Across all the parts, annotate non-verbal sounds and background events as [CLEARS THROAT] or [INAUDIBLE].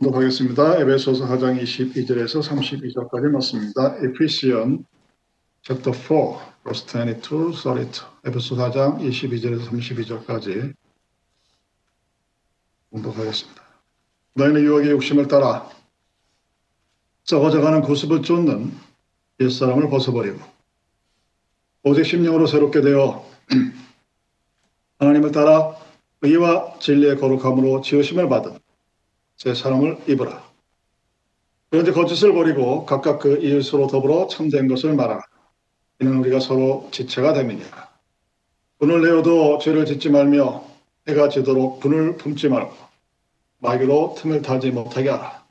공독하겠습니다. 에베소서 4장 22절에서 32절까지 넣습니다. 에피시언 chapter 4, verse 22, 32. 에베소 4장 22절에서 32절까지 공독하겠습니다. 너희는 유혹의 욕심을 따라 썩어져가는 구습을 쫓는 옛사람을 벗어버리고 오직 심령으로 새롭게 되어 [CLEARS THROAT] 하나님을 따라 의와 진리의 거룩함으로 지으심을 받은 제 사람을 입으라. 그런데 거짓을 버리고 각각 그 이웃으로 더불어 참된 것을 말하라. 이는 우리가 서로 지체가 됨이니라. 분을 내어도 죄를 짓지 말며 해가 지도록 분을 품지 말고 마귀로 틈을 타지 못하게 하라.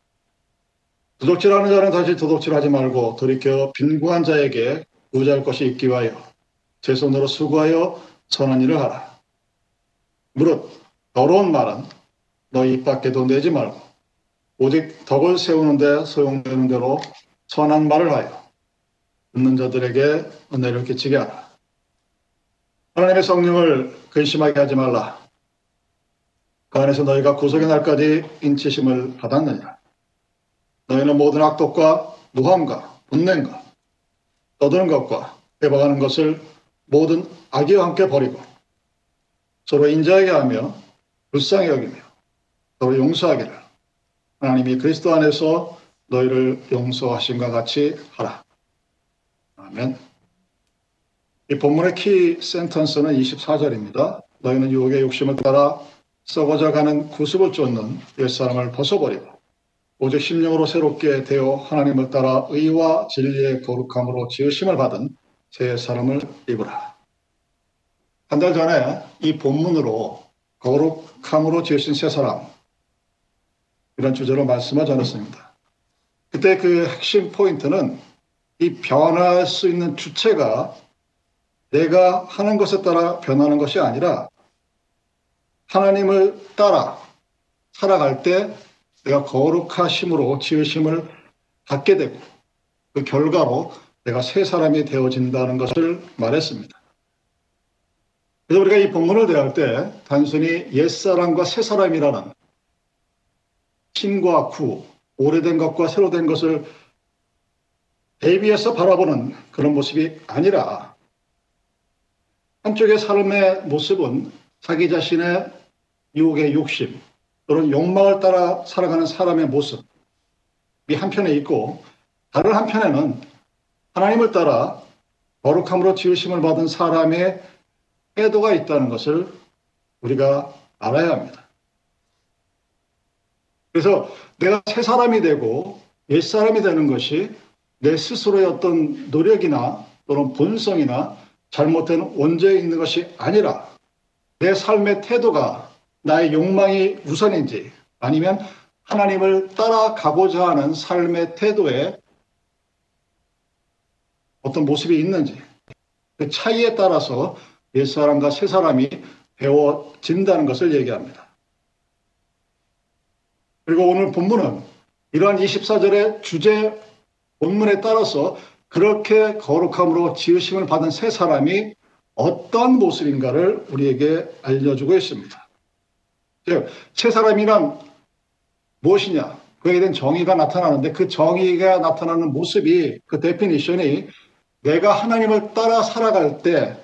도둑질하는 자는 다시 도둑질하지 말고 돌이켜 빈구한 자에게 구제할 것이 있기 위하여 제 손으로 수고하여 선한 일을 하라. 무릇 더러운 말은 너희 입 밖에도 내지 말고 오직 덕을 세우는데 소용되는 대로 선한 말을 하여 듣는 자들에게 은혜를 끼치게 하라. 하나님의 성령을 근심하게 하지 말라. 그 안에서 너희가 구속의 날까지 인치심을 받았느냐. 너희는 모든 악독과 무함과 분냄과 떠드는 것과 빼박하는 것을 모든 악의와 함께 버리고 서로 인자하게 하며 불쌍히 여기며 서로 용서하기를 하나님이 그리스도 안에서 너희를 용서하신과 같이 하라. 아멘. 이 본문의 키 센턴스는 24절입니다. 너희는 유혹의 욕심을 따라 썩어져 가는 구습을 쫓는 옛사람을 벗어버리고 오직 심령으로 새롭게 되어 하나님을 따라 의와 진리의 거룩함으로 지으심을 받은 새 사람을 입으라. 한 달 전에 이 본문으로 거룩함으로 지으신 새 사람 이런 주제로 말씀을 전했습니다. 그때 그 핵심 포인트는 이 변할 수 있는 주체가 내가 하는 것에 따라 변하는 것이 아니라 하나님을 따라 살아갈 때 내가 거룩하심으로 지으심을 갖게 되고 그 결과로 내가 새 사람이 되어진다는 것을 말했습니다. 그래서 우리가 이 본문을 대할 때 단순히 옛사람과 새사람이라는 신과 구, 오래된 것과 새로 된 것을 대비해서 바라보는 그런 모습이 아니라 한쪽의 삶의 모습은 자기 자신의 유혹의 욕심 또는 욕망을 따라 살아가는 사람의 모습이 한편에 있고 다른 한편에는 하나님을 따라 거룩함으로 지으심을 받은 사람의 태도가 있다는 것을 우리가 알아야 합니다. 그래서 내가 새 사람이 되고 옛 사람이 되는 것이 내 스스로의 어떤 노력이나 또는 본성이나 잘못된 원죄에 있는 것이 아니라 내 삶의 태도가 나의 욕망이 우선인지 아니면 하나님을 따라가고자 하는 삶의 태도에 어떤 모습이 있는지 그 차이에 따라서 옛사람과 새사람이 배워진다는 것을 얘기합니다. 그리고 오늘 본문은 이러한 24절의 주제 본문에 따라서 그렇게 거룩함으로 지으심을 받은 새 사람이 어떤 모습인가를 우리에게 알려주고 있습니다. 새 사람이란 무엇이냐? 그에 대한 정의가 나타나는데 그 정의가 나타나는 모습이 그 definition이 내가 하나님을 따라 살아갈 때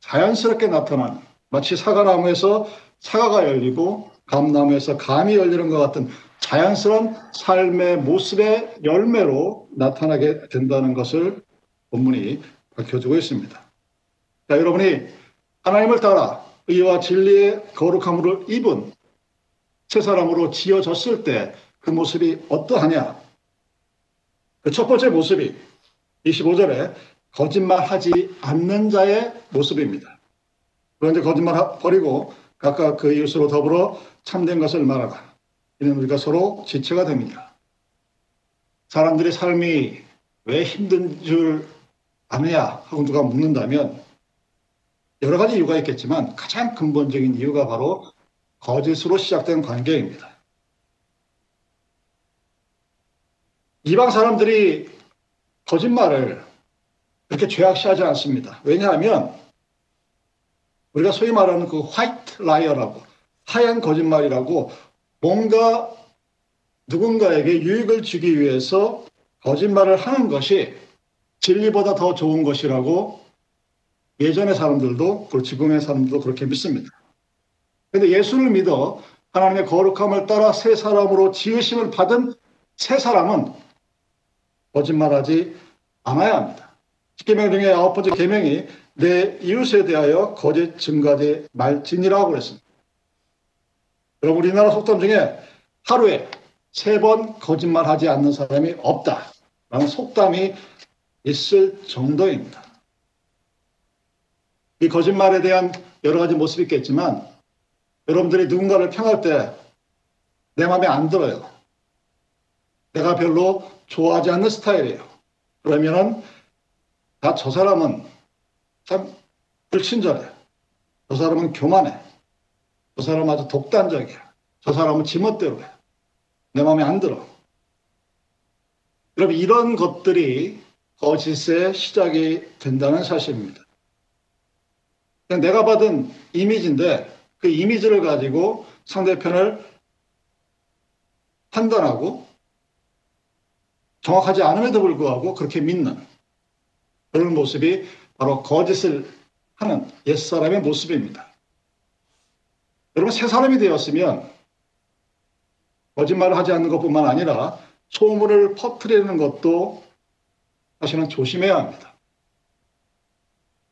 자연스럽게 나타나는 마치 사과나무에서 사과가 열리고 감나무에서 감이 열리는 것 같은 자연스러운 삶의 모습의 열매로 나타나게 된다는 것을 본문이 밝혀주고 있습니다. 자, 여러분이 하나님을 따라 의와 진리의 거룩함으로 입은 새 사람으로 지어졌을 때 그 모습이 어떠하냐? 그 첫 번째 모습이 25절에 거짓말하지 않는 자의 모습입니다. 그런데 거짓말 버리고 각각 그 이웃으로 더불어 참된 것을 말하라. 이는 우리가 서로 지체가 됩니다. 사람들의 삶이 왜 힘든 줄 아느냐 하고 누가 묻는다면 여러 가지 이유가 있겠지만 가장 근본적인 이유가 바로 거짓으로 시작된 관계입니다. 이방 사람들이 거짓말을 그렇게 죄악시하지 않습니다. 왜냐하면 우리가 소위 말하는 그 white lie라고 하얀 거짓말이라고 뭔가 누군가에게 유익을 주기 위해서 거짓말을 하는 것이 진리보다 더 좋은 것이라고 예전의 사람들도 그리고 지금의 사람들도 그렇게 믿습니다. 그런데 예수를 믿어 하나님의 거룩함을 따라 새 사람으로 지으심을 받은 새 사람은 거짓말하지 않아야 합니다. 십계명 중에 아홉 번째 계명이 내 이웃에 대하여 거짓 증가지 말지니라고 그랬습니다. 여러분 우리나라 속담 중에 하루에 세 번 거짓말하지 않는 사람이 없다 라는 속담이 있을 정도입니다. 이 거짓말에 대한 여러 가지 모습이 있겠지만 여러분들이 누군가를 평할 때 내 마음에 안 들어요. 내가 별로 좋아하지 않는 스타일이에요. 그러면은 다 저 사람은 참 불친절해. 저 사람은 교만해. 저 사람은 아주 독단적이야. 저 사람은 지멋대로 해. 내 마음에 안 들어. 여러분 이런 것들이 거짓의 시작이 된다는 사실입니다. 내가 받은 이미지인데 그 이미지를 가지고 상대편을 판단하고 정확하지 않음에도 불구하고 그렇게 믿는 그런 모습이 바로 거짓을 하는 옛사람의 모습입니다. 여러분, 새 사람이 되었으면 거짓말을 하지 않는 것뿐만 아니라 소문을 퍼뜨리는 것도 사실은 조심해야 합니다.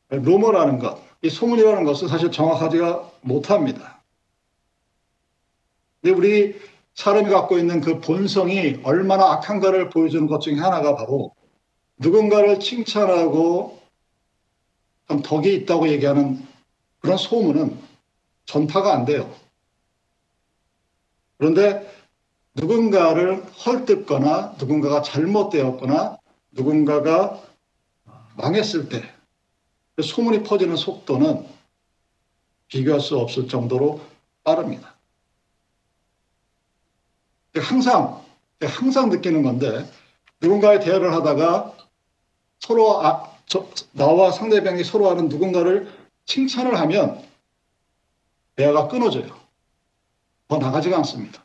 루머라는 것, 이 소문이라는 것은 사실 정확하지가 못합니다. 근데 우리 사람이 갖고 있는 그 본성이 얼마나 악한가를 보여주는 것 중에 하나가 바로 누군가를 칭찬하고 좀 덕이 있다고 얘기하는 그런 소문은 전파가 안 돼요. 그런데 누군가를 헐뜯거나 누군가가 잘못되었거나 누군가가 망했을 때그 소문이 퍼지는 속도는 비교할 수 없을 정도로 빠릅니다. 항상 항상 느끼는 건데 누군가의 대화를 하다가 서로 아, 저, 나와 상대방이 서로 하는 누군가를 칭찬을 하면 대화가 끊어져요. 더 나가지가 않습니다.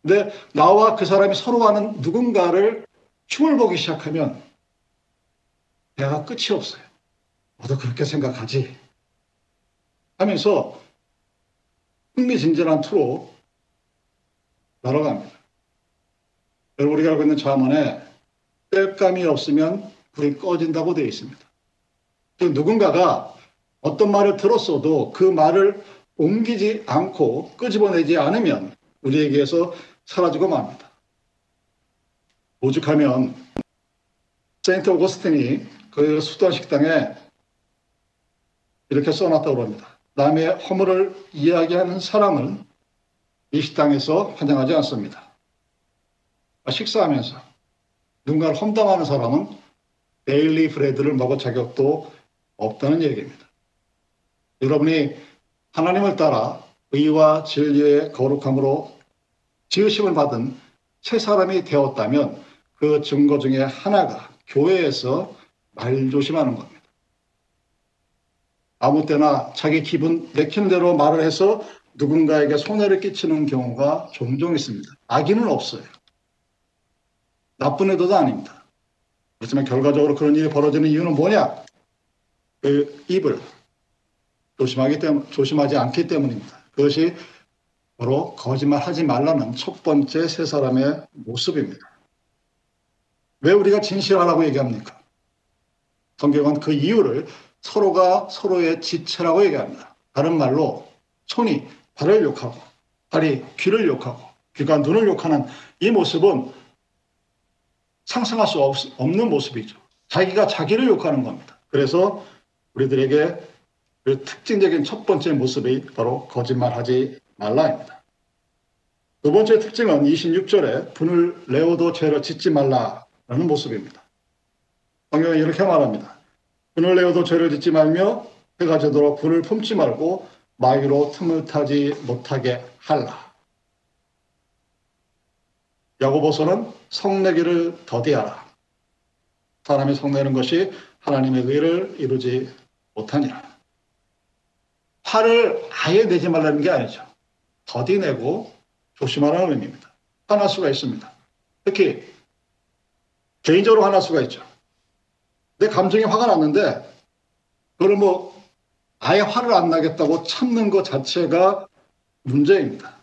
근데 나와 그 사람이 서로 하는 누군가를 흉을 보기 시작하면 대화가 끝이 없어요. 너도 그렇게 생각하지? 하면서 흥미진진한 투로 날아갑니다. 여러분 우리가 알고 있는 자문에 뗄감이 없으면 불이 꺼진다고 되어 있습니다. 누군가가 어떤 말을 들었어도 그 말을 옮기지 않고 끄집어내지 않으면 우리에게서 사라지고 맙니다. 오죽하면 세인트 오거스틴이 그 수단 식당에 이렇게 써놨다고 합니다. 남의 허물을 이야기하는 사람은 이 식당에서 환영하지 않습니다. 식사하면서 누군가를 험담하는 사람은 데일리 브레드를 먹을 자격도 없다는 얘기입니다. 여러분이 하나님을 따라 의와 진리의 거룩함으로 지으심을 받은 새 사람이 되었다면 그 증거 중에 하나가 교회에서 말 조심하는 겁니다. 아무 때나 자기 기분 내키는 대로 말을 해서 누군가에게 손해를 끼치는 경우가 종종 있습니다. 악의는 없어요. 나쁜 의도도 아닙니다. 그렇지만 결과적으로 그런 일이 벌어지는 이유는 뭐냐? 그 입을 조심하기 때문, 조심하지 않기 때문입니다. 그것이 바로 거짓말 하지 말라는 첫 번째 세 사람의 모습입니다. 왜 우리가 진실하라고 얘기합니까? 성경은 그 이유를 서로가 서로의 지체라고 얘기합니다. 다른 말로 손이 발을 욕하고 발이 귀를 욕하고 귀가 눈을 욕하는 이 모습은 상상할 수 없, 는 모습이죠. 자기가 자기를 욕하는 겁니다. 그래서 우리들에게 그 특징적인 첫 번째 모습이 바로 거짓말하지 말라입니다. 두 번째 특징은 26절에 분을 내어도 죄를 짓지 말라라는 모습입니다. 성경은 이렇게 말합니다. 분을 내어도 죄를 짓지 말며 해가 지도록 불을 품지 말고 마귀로 틈을 타지 못하게 할라. 야고보서는 성내기를 더디하라. 사람이 성내는 것이 하나님의 의를 이루지 못하니라. 화를 아예 내지 말라는 게 아니죠. 더디내고 조심하라는 의미입니다. 화날 수가 있습니다. 특히 개인적으로 화날 수가 있죠. 내 감정이 화가 났는데 그걸 뭐 아예 화를 안 나겠다고 참는 것 자체가 문제입니다.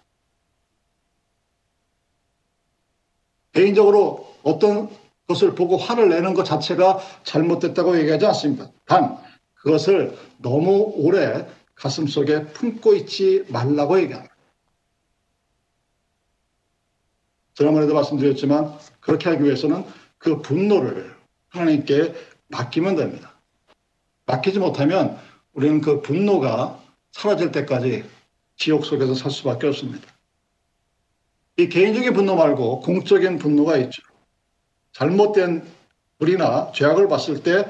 개인적으로 어떤 것을 보고 화를 내는 것 자체가 잘못됐다고 얘기하지 않습니다. 단 그것을 너무 오래 가슴 속에 품고 있지 말라고 얘기합니다. 지난번에도 말씀드렸지만 그렇게 하기 위해서는 그 분노를 하나님께 맡기면 됩니다. 맡기지 못하면 우리는 그 분노가 사라질 때까지 지옥 속에서 살 수밖에 없습니다. 이 개인적인 분노 말고 공적인 분노가 있죠. 잘못된 불이나 죄악을 봤을 때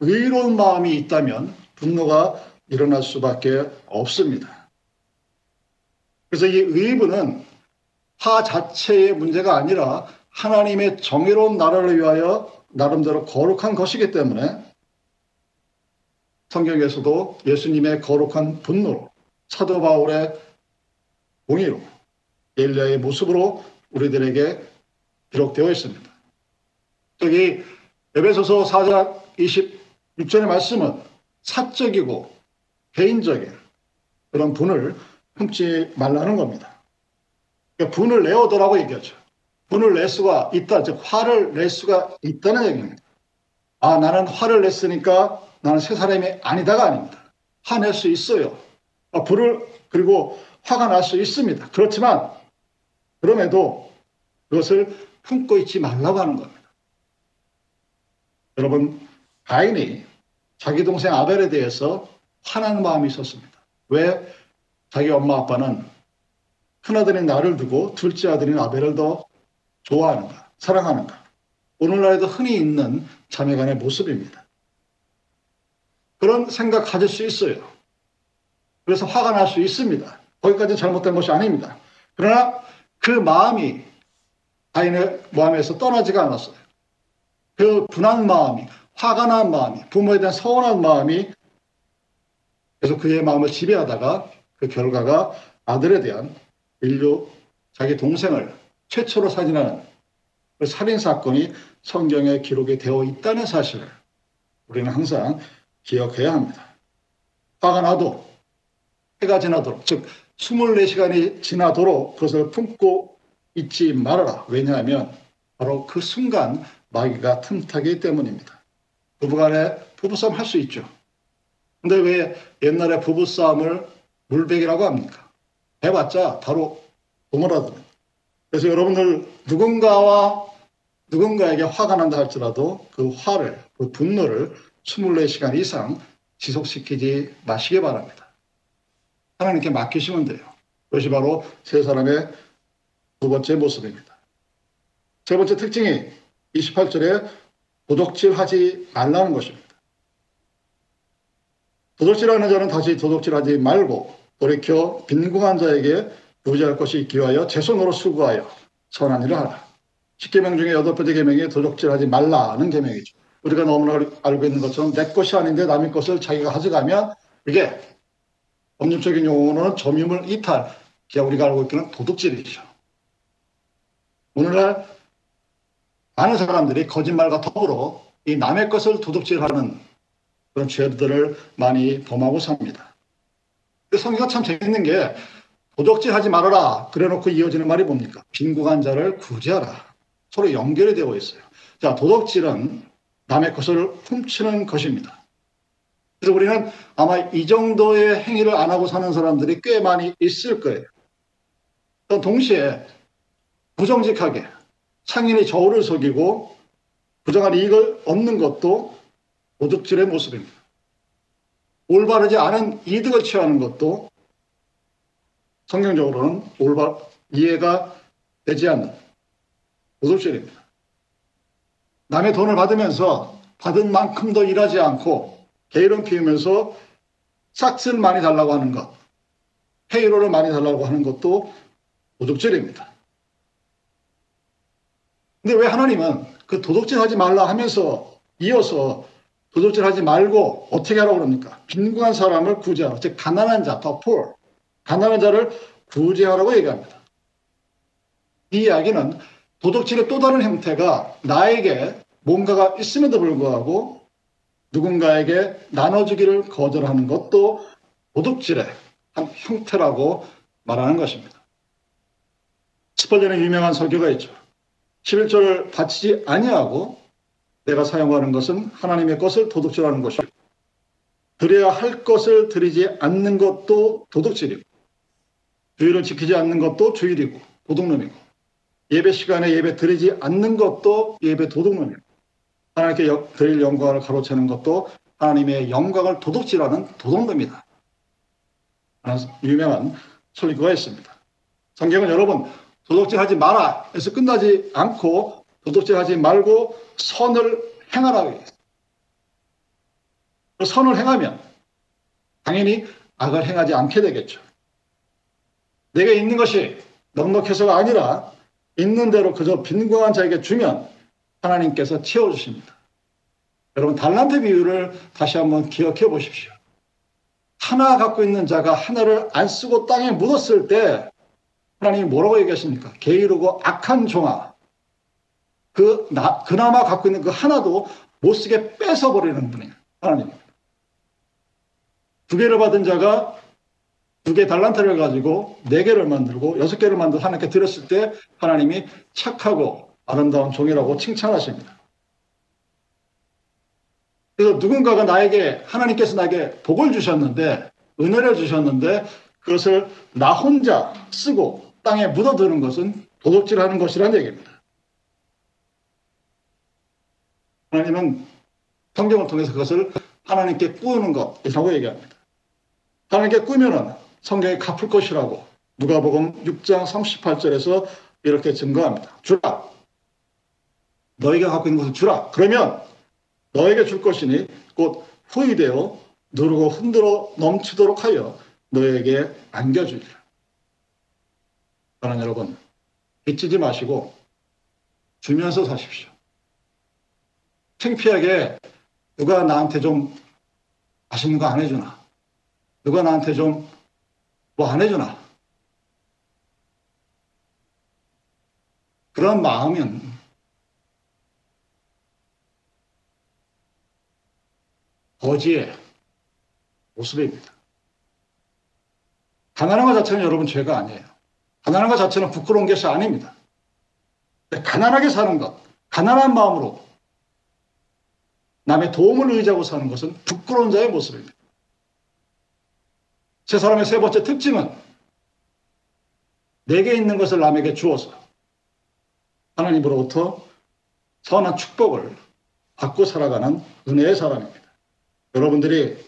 의로운 마음이 있다면 분노가 일어날 수밖에 없습니다. 그래서 이 의분은 화 자체의 문제가 아니라 하나님의 정의로운 나라를 위하여 나름대로 거룩한 것이기 때문에 성경에서도 예수님의 거룩한 분노로 사도 바울의 공의로 엘리야의 모습으로 우리들에게 기록되어 있습니다. 여기 에베소서 4장 26절의 말씀은 사적이고 개인적인 그런 분을 흠지 말라는 겁니다. 그러니까 분을 내어도라고 얘기하죠. 분을 낼 수가 있다, 즉 화를 낼 수가 있다는 얘기입니다. 아 나는 화를 냈으니까 나는 새 사람이 아니다가 아닙니다. 화낼 수 있어요. 아, 불을 그리고 화가 날 수 있습니다. 그렇지만 그럼에도 그것을 품고 있지 말라고 하는 겁니다. 여러분 가인이 자기 동생 아벨에 대해서 화나는 마음이 있었습니다. 왜 자기 엄마 아빠는 큰아들인 나를 두고 둘째 아들인 아벨을 더 좋아하는가, 사랑하는가. 오늘날에도 흔히 있는 자매 간의 모습입니다. 그런 생각 가질 수 있어요. 그래서 화가 날 수 있습니다. 거기까지 잘못된 것이 아닙니다. 그러나 그 마음이 아인의 마음에서 떠나지가 않았어요. 그 분한 마음이, 화가 난 마음이, 부모에 대한 서운한 마음이 그래서 그의 마음을 지배하다가 그 결과가 아들에 대한 인류 자기 동생을 최초로 살인하는 그 살인 사건이 성경에 기록이 되어 있다는 사실을 우리는 항상 기억해야 합니다. 화가 나도 해가 지나도록 즉 24시간이 지나도록 그것을 품고 있지 말아라. 왜냐하면 바로 그 순간 마귀가 틈타기 때문입니다. 부부간에 부부싸움 할 수 있죠. 근데 왜 옛날에 부부싸움을 물백이라고 합니까? 해봤자 바로 도모라듭니다. 그래서 여러분들 누군가와 누군가에게 화가 난다 할지라도 그 화를, 그 분노를 24시간 이상 지속시키지 마시기 바랍니다. 하나님께 맡기시면 돼요. 그것이 바로 세 사람의 두 번째 모습입니다. 세 번째 특징이 28절에 도둑질 하지 말라는 것입니다. 도둑질하는 자는 다시 도둑질하지 말고 돌이켜 빈궁한 자에게 부지할 것이 있기 위하여 제 손으로 수고하여 선한 일을 하라. 10계명 중에 여덟 번째 계명이 도둑질하지 말라는 계명이죠. 우리가 너무나 알고 있는 것처럼 내 것이 아닌데 남의 것을 자기가 가져가면 이게 법률적인 용어로는 점유물 이탈, 우리가 알고 있기는 도둑질이죠. 오늘날 많은 사람들이 거짓말과 더불어 이 남의 것을 도둑질하는 그런 죄들을 많이 범하고 삽니다. 성경가 참 재밌는 게 도둑질하지 말아라 그래놓고 이어지는 말이 뭡니까? 빈궁한 자를 구제하라. 서로 연결이 되어 있어요. 자, 도둑질은 남의 것을 훔치는 것입니다. 그래서 우리는 아마 이 정도의 행위를 안 하고 사는 사람들이 꽤 많이 있을 거예요. 또 동시에 부정직하게 상인이 저울을 속이고 부정한 이익을 얻는 것도 도둑질의 모습입니다. 올바르지 않은 이득을 취하는 것도 성경적으로는 올바 이해가 되지 않는 도둑질입니다. 남의 돈을 받으면서 받은 만큼 더 일하지 않고 게으름 피우면서 싹스를 많이 달라고 하는 것, 페이로를 많이 달라고 하는 것도 도둑질입니다. 근데 왜 하나님은 그 도둑질 하지 말라 하면서 이어서 도둑질 하지 말고 어떻게 하라고 그럽니까? 빈곤한 사람을 구제하라. 즉, 가난한 자, 더 poor. 가난한 자를 구제하라고 얘기합니다. 이 이야기는 도덕질의 또 다른 형태가 나에게 뭔가가 있음에도 불구하고 누군가에게 나눠주기를 거절하는 것도 도덕질의 한 형태라고 말하는 것입니다. 스펄전의 유명한 설교가 있죠. 11조를 바치지 아니하고 내가 사용하는 것은 하나님의 것을 도둑질하는 것이고 드려야 할 것을 드리지 않는 것도 도둑질이고 주의를 지키지 않는 것도 주일이고 도둑놈이고 예배 시간에 예배 드리지 않는 것도 예배 도둑놈이고 하나님께 드릴 영광을 가로채는 것도 하나님의 영광을 도둑질하는 도둑놈이다. 유명한 설교가 있습니다. 성경은 여러분 도둑질하지 마라 해서 끝나지 않고 도둑질하지 말고 선을 행하라고 했어요. 선을 행하면 당연히 악을 행하지 않게 되겠죠. 내가 있는 것이 넉넉해서가 아니라 있는 대로 그저 빈곤한 자에게 주면 하나님께서 채워주십니다. 여러분 달란트 비유를 다시 한번 기억해 보십시오. 하나 갖고 있는 자가 하나를 안 쓰고 땅에 묻었을 때 하나님이 뭐라고 얘기하십니까? 게으르고 악한 종아. 그, 나, 그나마 갖고 있는 그 하나도 못 쓰게 뺏어 버리는 분이에요. 하나님. 두 개를 받은 자가 두 개 달란트를 가지고 네 개를 만들고 여섯 개를 만들어 하나님께 드렸을 때 하나님이 착하고 아름다운 종이라고 칭찬하십니다. 그래서 누군가가 나에게 하나님께서 나에게 복을 주셨는데 은혜를 주셨는데 그것을 나 혼자 쓰고 땅에 묻어두는 것은 도둑질하는 것이라는 얘기입니다. 하나님은 성경을 통해서 그것을 하나님께 꾸는 것이라고 얘기합니다. 하나님께 꾸면은 성경에 갚을 것이라고 누가복음 6장 38절에서 이렇게 증거합니다. 주라. 너희가 갖고 있는 것을 주라. 그러면 너에게 줄 것이니 곧 후이되어 누르고 흔들어 넘치도록 하여 너에게 안겨주리라. 사랑 여러분, 빚지지 마시고 주면서 사십시오. 창피하게 누가 나한테 좀 맛있는 거 안 해주나? 누가 나한테 좀 뭐 안 해주나? 그런 마음은 거지의 모습입니다. 가난한 것 자체는 여러분 죄가 아니에요. 가난한 것 자체는 부끄러운 것이 아닙니다. 가난하게 사는 것, 가난한 마음으로 남의 도움을 의지하고 사는 것은 부끄러운 자의 모습입니다. 세 사람의 세 번째 특징은 내게 있는 것을 남에게 주어서 하나님으로부터 선한 축복을 받고 살아가는 은혜의 사람입니다. 여러분들이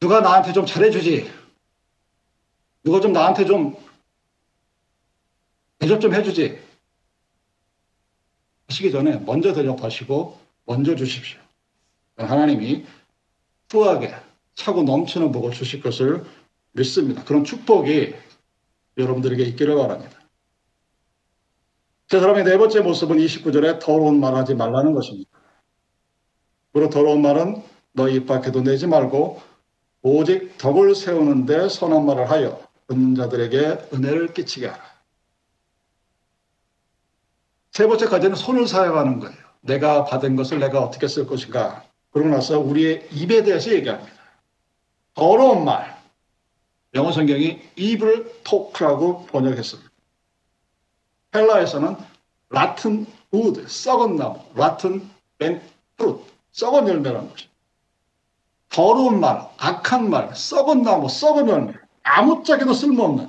누가 나한테 좀 잘해주지, 누가 좀 나한테 좀 대접 좀 해주지 하시기 전에 먼저 대접하시고 먼저 주십시오. 하나님이 후하게 차고 넘치는 복을 주실 것을 믿습니다. 그런 축복이 여러분들에게 있기를 바랍니다. 제 사람의 네 번째 모습은 29절에 더러운 말하지 말라는 것입니다. 그리고 더러운 말은 너희 입 밖에도 내지 말고 오직 덕을 세우는데 선한 말을 하여 듣는 자들에게 은혜를 끼치게 하라. 세 번째 까지는 손을 사용하는 거예요. 내가 받은 것을 내가 어떻게 쓸 것인가. 그러고 나서 우리의 입에 대해서 얘기합니다. 더러운 말. 영어 성경이 evil talk라고 번역했습니다. 헬라에서는 rotten wood, 썩은 나무, rotten bad fruit, 썩은 열매라는 것이 더러운 말, 악한 말, 썩은 나무, 썩은 열매, 아무짝에도 쓸모없는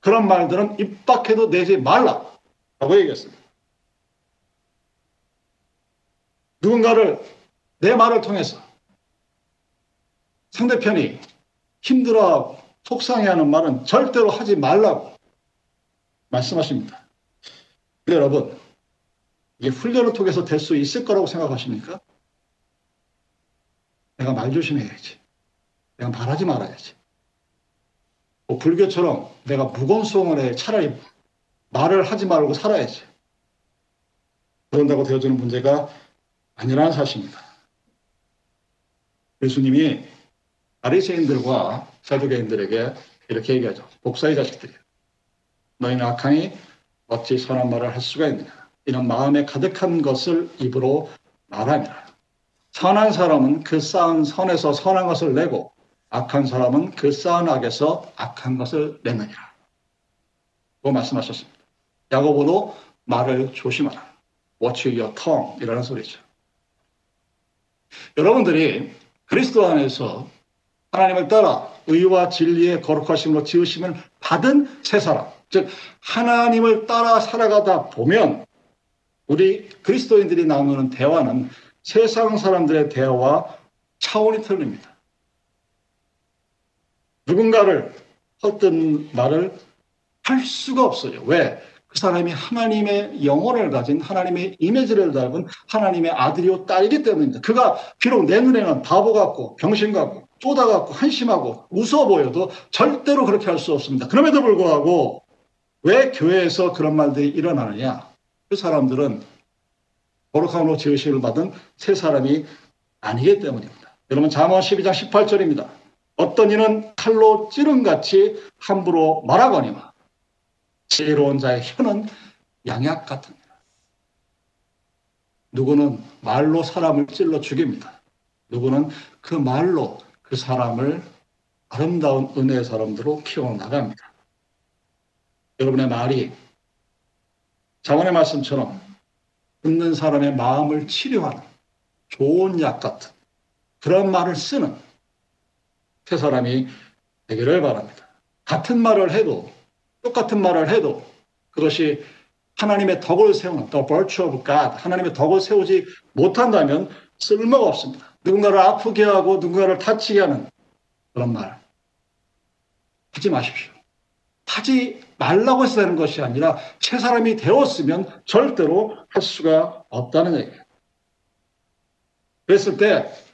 그런 말들은 입 밖에도 내지 말라. 라고 얘기했습니다. 누군가를 내 말을 통해서 상대편이 힘들어 속상해하는 말은 절대로 하지 말라고 말씀하십니다. 여러분, 이게 훈련을 통해서 될 수 있을 거라고 생각하십니까? 내가 말 조심해야지. 내가 말하지 말아야지. 뭐 불교처럼 내가 무건수행을 해 차라리 말을 하지 말고 살아야지. 그런다고 되어지는 문제가 아니라는 사실입니다. 예수님이 아리새인들과 사두개인들에게 이렇게 얘기하죠. 복사의 자식들이에요. 너희는 악하니 어찌 선한 말을 할 수가 있느냐. 이런 마음에 가득한 것을 입으로 말하니라. 선한 사람은 그 쌓은 선에서 선한 것을 내고 악한 사람은 그 쌓은 악에서 악한 것을 내느니라. 고 말씀하셨습니다. 야고보도 말을 조심하라. Watch your tongue 이라는 소리죠. 여러분들이 그리스도 안에서 하나님을 따라 의와 진리의 거룩하심으로 지으심을 받은 새 사람, 즉 하나님을 따라 살아가다 보면 우리 그리스도인들이 나누는 대화는 세상 사람들의 대화와 차원이 틀립니다. 누군가를 헛된 말을 할 수가 없어요. 왜? 그 사람이 하나님의 영혼을 가진 하나님의 이미지를 닮은 하나님의 아들이요 딸이기 때문입니다. 그가 비록 내 눈에는 바보 같고 병신 같고 쪼다 같고 한심하고 무서워 보여도 절대로 그렇게 할 수 없습니다. 그럼에도 불구하고 왜 교회에서 그런 말들이 일어나느냐? 그 사람들은 거룩함으로 지으심을 받은 새 사람이 아니기 때문입니다. 여러분 잠언 12장 18절입니다. 어떤 이는 칼로 찌른 같이 함부로 말하거니와 지혜로운 자의 혀는 양약 같으니라. 누구는 말로 사람을 찔러 죽입니다. 누구는 그 말로 그 사람을 아름다운 은혜의 사람들로 키워나갑니다. 여러분의 말이 자원의 말씀처럼 듣는 사람의 마음을 치료하는 좋은 약 같은 그런 말을 쓰는 세 사람이 되기를 바랍니다. 같은 말을 해도 똑같은 말을 해도 그것이 하나님의 덕을 세우는 the virtue of God 하나님의 덕을 세우지 못한다면 쓸모가 없습니다. 누군가를 아프게 하고 누군가를 다치게 하는 그런 말 하지 마십시오. 하지 말라고 해서 되는 것이 아니라 새 사람이 되었으면 절대로 할 수가 없다는 얘기예요. 그랬을 때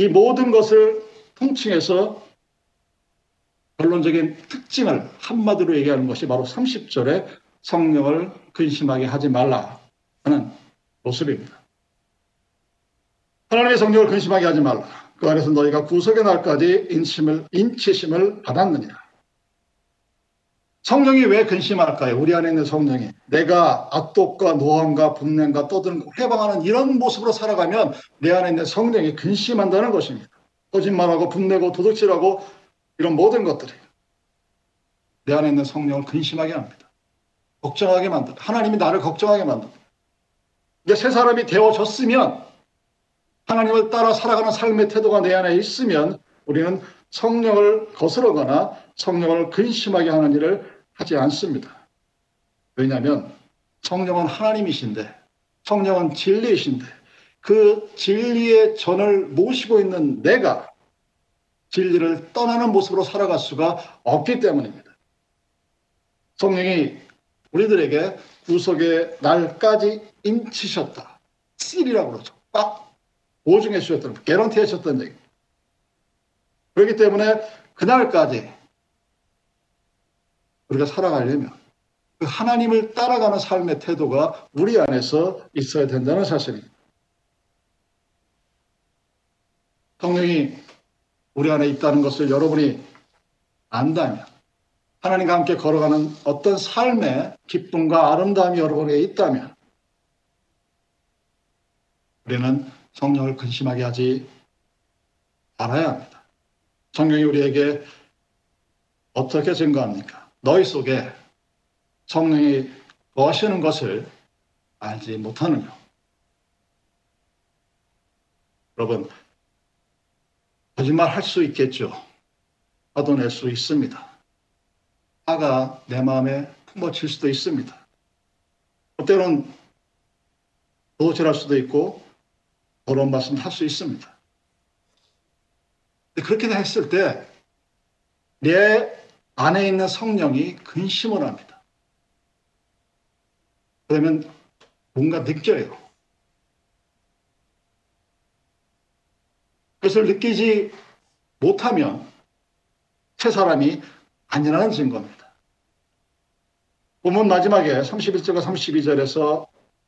이 모든 것을 통칭해서 결론적인 특징을 한마디로 얘기하는 것이 바로 30절에 성령을 근심하게 하지 말라 하는 모습입니다. 하나님의 성령을 근심하게 하지 말라. 그 안에서 너희가 구속의 날까지 인심을, 인치심을 받았느냐. 성령이 왜 근심할까요? 우리 안에 있는 성령이. 내가 악독과 노함과 분냄과 떠드는 해방하는 이런 모습으로 살아가면 내 안에 있는 성령이 근심한다는 것입니다. 거짓말하고 분내고 도둑질하고 이런 모든 것들이 내 안에 있는 성령을 근심하게 합니다. 걱정하게 만듭니다. 하나님이 나를 걱정하게 만듭니다. 이제 새 사람이 되어졌으면 하나님을 따라 살아가는 삶의 태도가 내 안에 있으면 우리는 성령을 거스르거나 성령을 근심하게 하는 일을 하지 않습니다. 왜냐하면 성령은 하나님이신데 성령은 진리이신데 그 진리의 전을 모시고 있는 내가 진리를 떠나는 모습으로 살아갈 수가 없기 때문입니다. 성령이 우리들에게 구속의 날까지 인치셨다. 씰이라고 그러죠. 꽉 보증해 주셨던, 개런티 하셨던 얘기. 그렇기 때문에 그날까지 우리가 살아가려면 그 하나님을 따라가는 삶의 태도가 우리 안에서 있어야 된다는 사실입니다. 성령이 우리 안에 있다는 것을 여러분이 안다면 하나님과 함께 걸어가는 어떤 삶의 기쁨과 아름다움이 여러분에게 있다면 우리는 성령을 근심하게 하지 말아야 합니다. 성령이 우리에게 어떻게 증거합니까? 너희 속에 성령이 거하시는 것을 알지 못하느냐. 여러분, 거짓말 할 수 있겠죠. 화도 낼 수 있습니다. 화가 내 마음에 품어칠 수도 있습니다. 때로는 도질할 수도 있고 더러운 말씀 할 수 있습니다. 그렇게 했을 때 내 안에 있는 성령이 근심을 합니다. 그러면 뭔가 느껴요. 그것을 느끼지 못하면 새 사람이 아니라는 증거입니다. 본문 마지막에 31절과 32절에서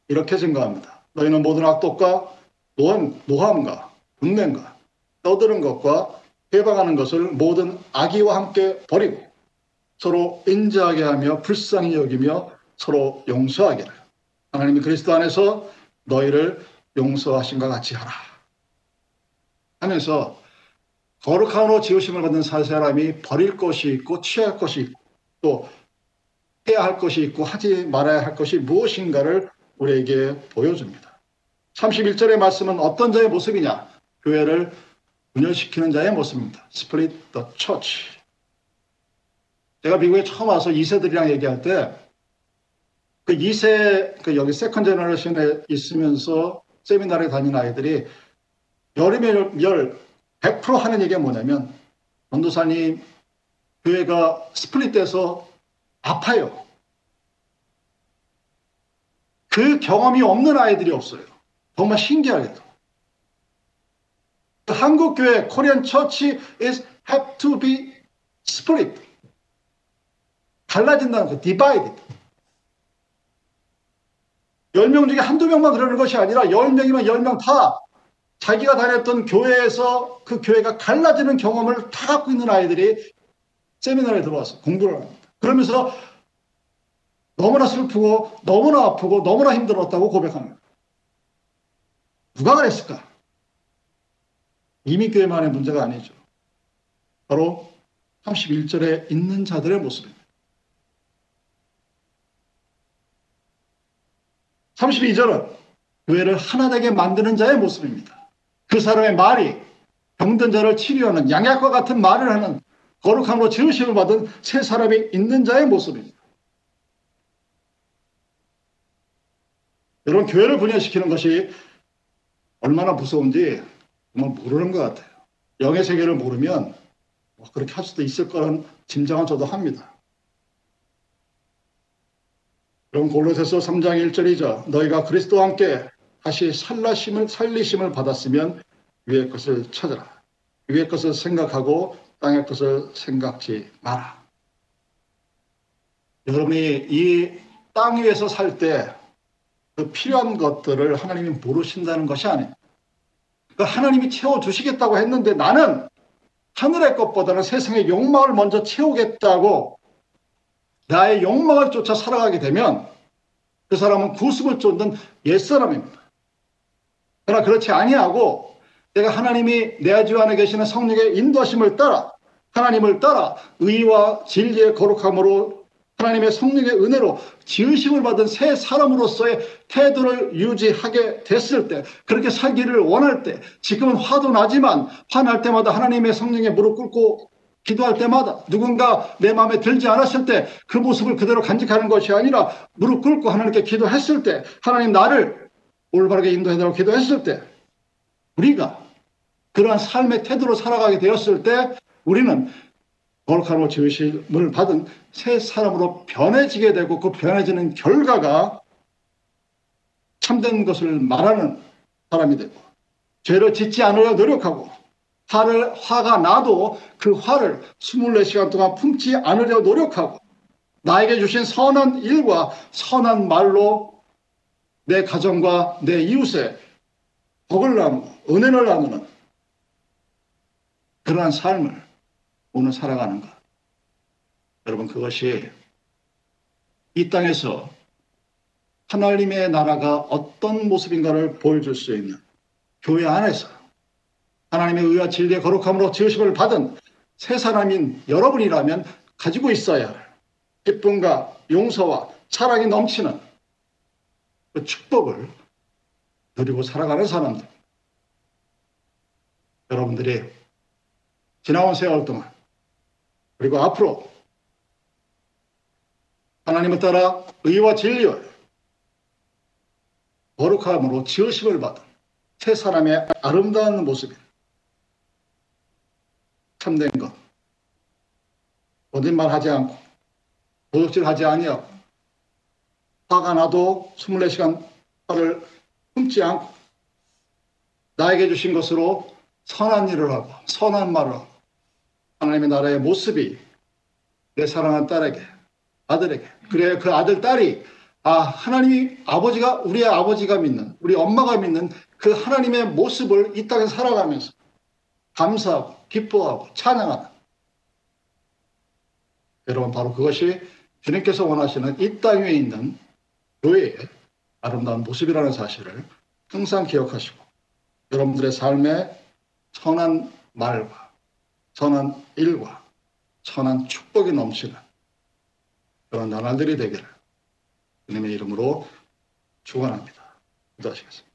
이렇게 증거합니다. 너희는 모든 악독과 노함, 노함과 분냄과 떠드는 것과 해방하는 것을 모든 악의와 함께 버리고 서로 인자하게 하며 불쌍히 여기며 서로 용서하게 하라. 하나님이 그리스도 안에서 너희를 용서하신 것 같이 하라. 하면서 거룩함으로 지으심을 받는 살 사람이 버릴 것이 있고 취할 것이 있고 또 해야 할 것이 있고 하지 말아야 할 것이 무엇인가를 우리에게 보여줍니다. 31절의 말씀은 어떤 자의 모습이냐? 교회를 분열시키는 자의 모습입니다. Split the church. 제가 미국에 처음 와서 2세들이랑 얘기할 때, 그 2세, 그 여기 second generation에 있으면서 seminary를 다니는 아이들이 열이면 열, 100% 하는 얘기가 뭐냐면, 전도사님, 교회가 split돼서 아파요. 그 경험이 없는 아이들이 없어요. 정말 신기하게도. 한국 교회 코리안 처치 is have to be split. 갈라진다는 거, divided. 10명 중에 한두 명만 그러는 것이 아니라 10명이면 10명 다 자기가 다녔던 교회에서 그 교회가 갈라지는 경험을 다 갖고 있는 아이들이 세미나에 들어와서 공부를 합니다. 그러면서 너무나 슬프고 너무나 아프고 너무나 힘들었다고 고백합니다. 누가 그랬을까? 이미 교회만의 문제가 아니죠. 바로 31절에 있는 자들의 모습입니다. 32절은 교회를 하나 되게 만드는 자의 모습입니다. 그 사람의 말이 병든 자를 치료하는 양약과 같은 말을 하는 거룩함으로 지으심을 받은 세 사람이 있는 자의 모습입니다. 여러분 교회를 분열시키는 것이 얼마나 무서운지 정말 모르는 것 같아요. 영의 세계를 모르면 뭐 그렇게 할 수도 있을 거라는 짐작은 저도 합니다. 그럼 골로새서 3장 1절이죠. 너희가 그리스도와 함께 다시 살라심을 살리심을 받았으면 위의 것을 찾아라. 위의 것을 생각하고 땅의 것을 생각지 마라. 여러분이 이 땅 위에서 살 때 그 필요한 것들을 하나님이 모르신다는 것이 아니에요. 그 하나님이 채워주시겠다고 했는데 나는 하늘의 것보다는 세상의 욕망을 먼저 채우겠다고 나의 욕망을 쫓아 살아가게 되면 그 사람은 구습을 쫓는 옛사람입니다. 그러나 그렇지 아니하고 내가 하나님이 내주 안에 계시는 성령의 인도하심을 따라 하나님을 따라 의와 진리의 거룩함으로 하나님의 성령의 은혜로 지으심을 받은 새 사람으로서의 태도를 유지하게 됐을 때, 그렇게 살기를 원할 때, 지금은 화도 나지만 화날 때마다 하나님의 성령에 무릎 꿇고 기도할 때마다 누군가 내 마음에 들지 않았을 때 그 모습을 그대로 간직하는 것이 아니라 무릎 꿇고 하나님께 기도했을 때, 하나님 나를 올바르게 인도해달라고 기도했을 때, 우리가 그러한 삶의 태도로 살아가게 되었을 때, 우리는 거룩함으로 지으심을 받은 새 사람으로 변해지게 되고 그 변해지는 결과가 참된 것을 말하는 사람이 되고 죄를 짓지 않으려 노력하고 화를 화가 나도 그 화를 24시간 동안 품지 않으려 노력하고 나에게 주신 선한 일과 선한 말로 내 가정과 내 이웃에 복을 나누고 은혜를 나누는 그러한 삶을 오늘 살아가는가? 여러분 그것이 이 땅에서 하나님의 나라가 어떤 모습인가를 보여줄 수 있는 교회 안에서 하나님의 의와 진리의 거룩함으로 지으심을 받은 새 사람인 여러분이라면 가지고 있어야 할 기쁨과 용서와 사랑이 넘치는 그 축복을 누리고 살아가는 사람들. 여러분들이 지나온 세월 동안 그리고 앞으로 하나님을 따라 의와 진리와 거룩함으로 지으심을 받은 새 사람의 아름다운 모습이 참된 것. 거짓말 하지 않고 도둑질 하지 아니하고 화가 나도 24시간 화를 품지 않고 나에게 주신 것으로 선한 일을 하고 선한 말을 하고 하나님의 나라의 모습이 내 사랑하는 딸에게, 아들에게, 그래 그 아들, 딸이 아, 하나님이 아버지가, 우리의 아버지가 믿는, 우리 엄마가 믿는 그 하나님의 모습을 이 땅에 살아가면서 감사하고, 기뻐하고, 찬양하는 여러분 바로 그것이 주님께서 원하시는 이 땅 위에 있는 교회의 아름다운 모습이라는 사실을 항상 기억하시고 여러분들의 삶에 선한 말과 선한 일과 선한 축복이 넘치는 그런 나날들이 되기를 주님의 이름으로 축원합니다. 기도하시겠습니다.